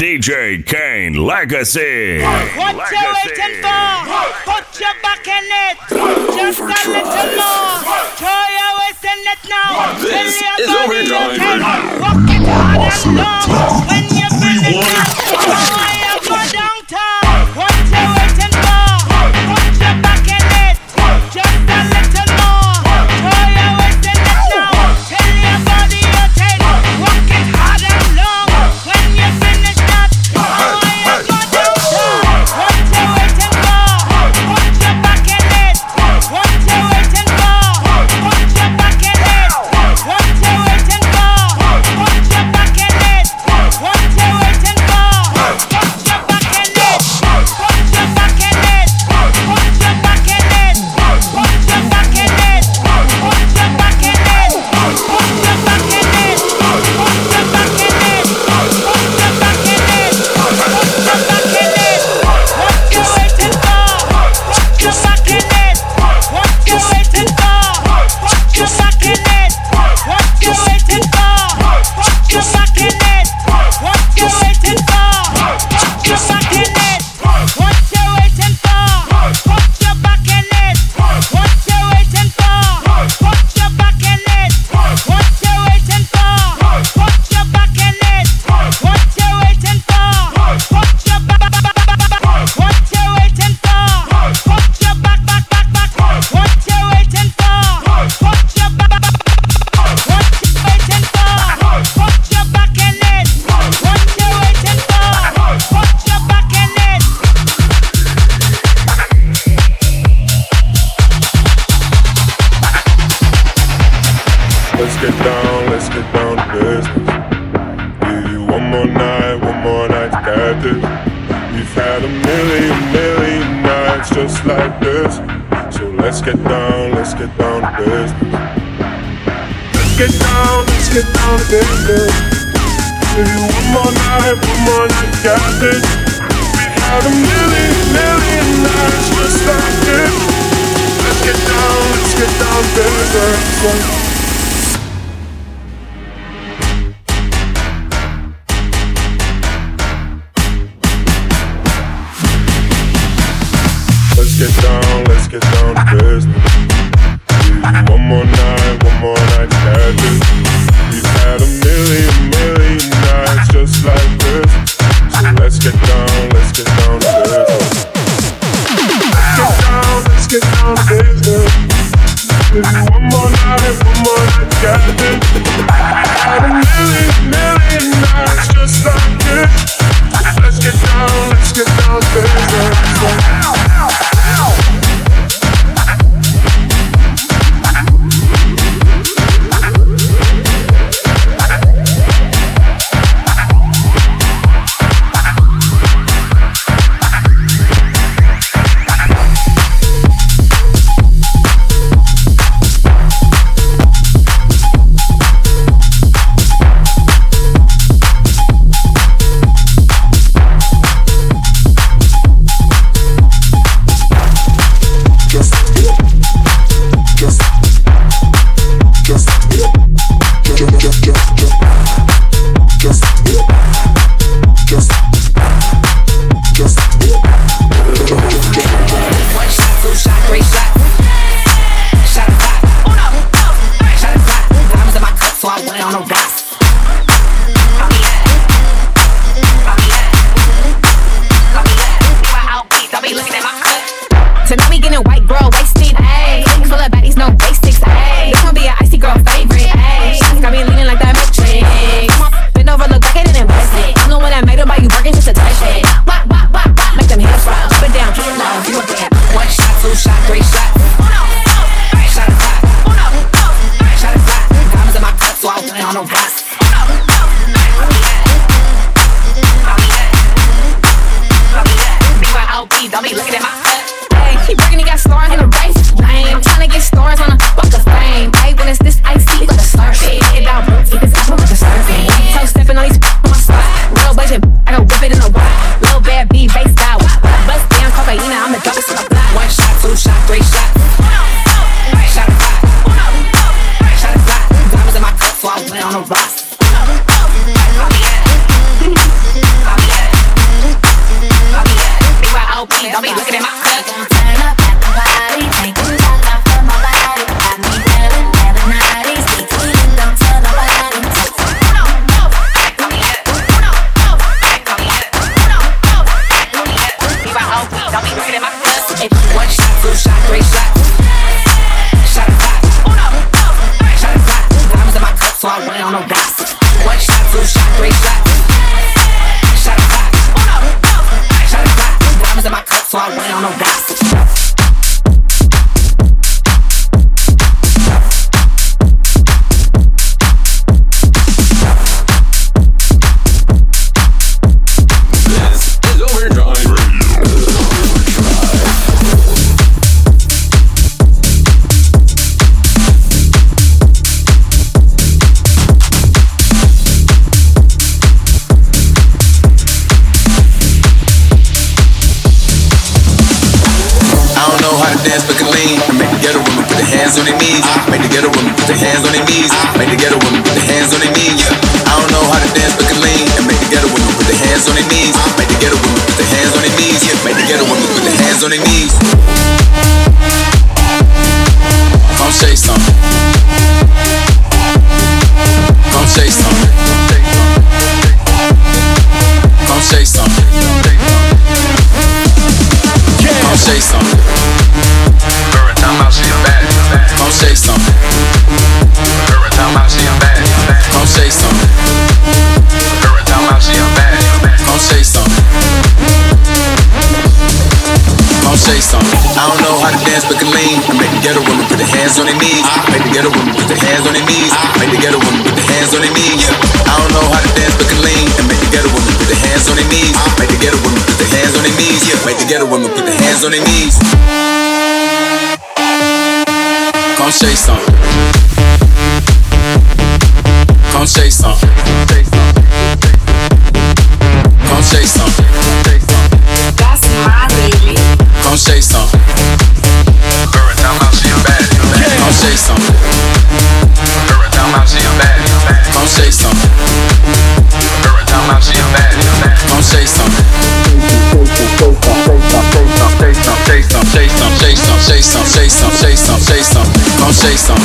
DJ Kaine Legacy. What Legacy. you waiting for? Put your back in it. Just a little more. Throw your waist in it now. This your is body, you can walk it hard and long. When you feel it, Make the ghetto women put their hands on their knees. Make the ghetto women put their hands on their knees. Yeah. I don't know how to dance but can lean. And make the ghetto women put their hands on their knees. Make the ghetto women put their hands on their knees. Yeah. Make the ghetto women put their hands on their knees. Come say hands on their knees. Make the ghetto woman put their hands on their knees. I don't know how to dance but can lean. And make the ghetto woman put their hands on their knees. Make the ghetto woman put their hands on their knees. Yeah, make the ghetto woman put their hands on their knees. Come say something. Come say something. Come say something.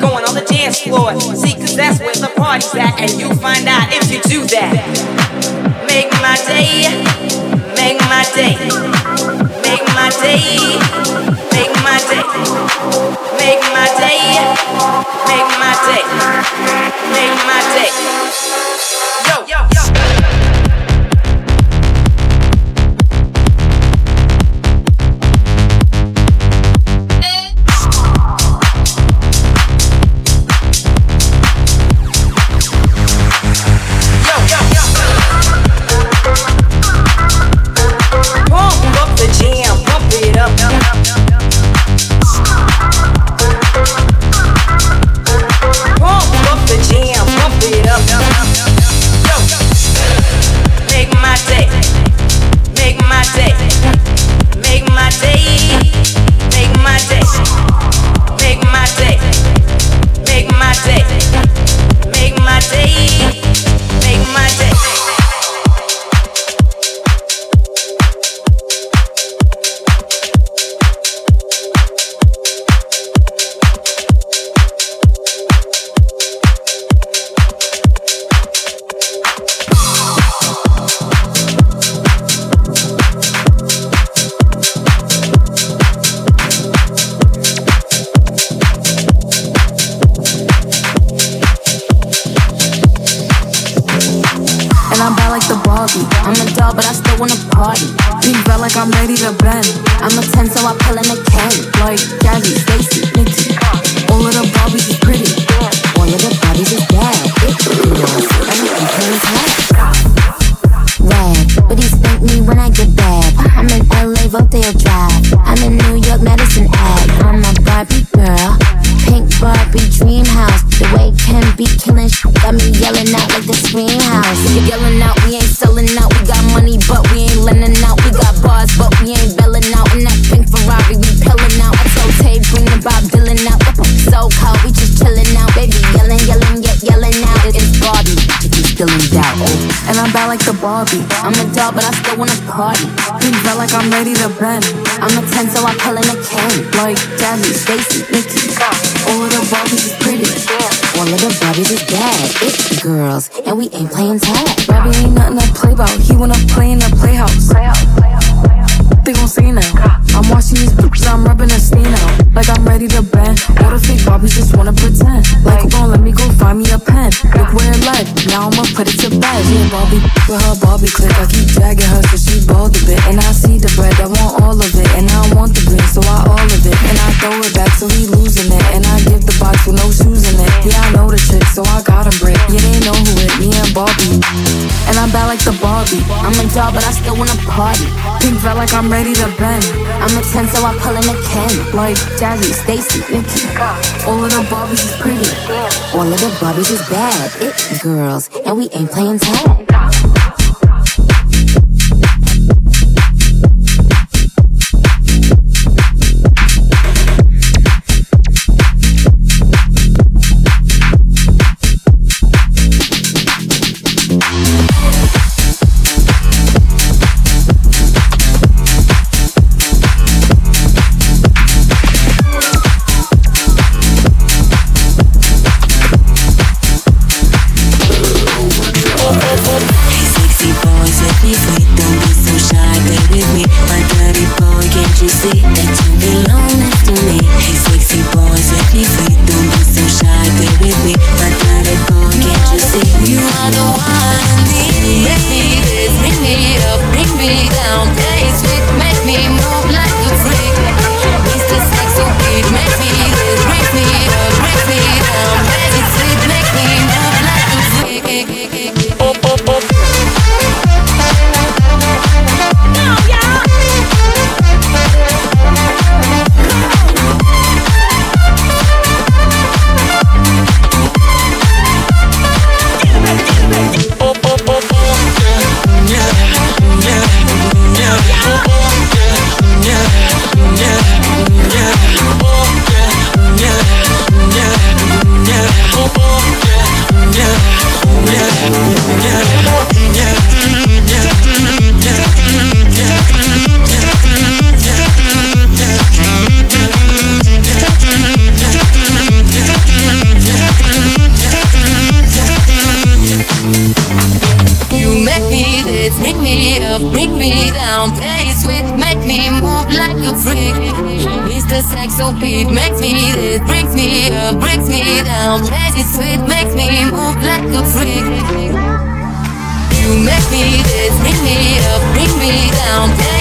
Going on the dance floor. See, cause that's where the party's at, and you find out if you do that. Make my day, make my day, make my day, make my day, make my day, make my day, make my day. Yo, yo, yo. Like I'm ready to bend. I'm a 10, so I pull in a can. Like Gabby, Stacy, Nikki. All of the Barbies is pretty. All of the Barbies is bad. I'm playing tag. Rad, but he spank me when I get bad. I'm in LA, Rodeo Drive. I'm in New York, Madison Ave. I'm a Barbie girl. Pink Barbie dream house. The way Ken be killing sh- got me yelling out like the scream house. You're yelling out, we ain't we out. We got bars, but we ain't belling out. In that pink Ferrari, we pillin' out. I told Tay, bring the Bob Dylan out. The so cold, we just chillin' out. Baby, yelling, yelling, yet yelling out. It's Barbie, if you still in doubt. And I'm bad like the Barbie. I'm a doll, but I still wanna party. Felt like I'm ready to bend. I'm a 10, so I pull in a can. Like Gabby, Stacy, Nikki. All of the Barbies is pretty. All of the Barbies is bad. It's girls, and we ain't playing tag. Barbie ain't nothing to play about. He wanna play in the playhouse. They gon' say now. I'm watching these bitches, I'm rubbing a stain out. Like I'm ready to bend. All the fake Barbies just wanna pretend. Like, who gon' let me go find me a pen? Look where it led. Now I'ma put it to bed. Yeah, Barbie, with her Barbie click. I keep dragging her so she bald a bit. And I see the bread, I want all of it. And I want the green, so I all of it. And I throw it back, so he losing it. And I give the box with no shoes in it. Yeah, I know the trick, so I got him break. Yeah, they know who it, me and Barbie. And I'm bad like the Barbie. I'm a doll, but I still wanna party. Pink felt like I'm ready to bend. I'm a 10, so I pull in a can. Like Jazzy, Stacy, Nikki. all of the Barbies is pretty. All of the Barbies is bad. It's girls, and we ain't playing tag. Set. Don't be so shy, get with me. My dirty boy, can't you see down.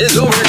Is Overdrive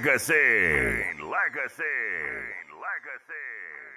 Legacy. Legacy. Legacy.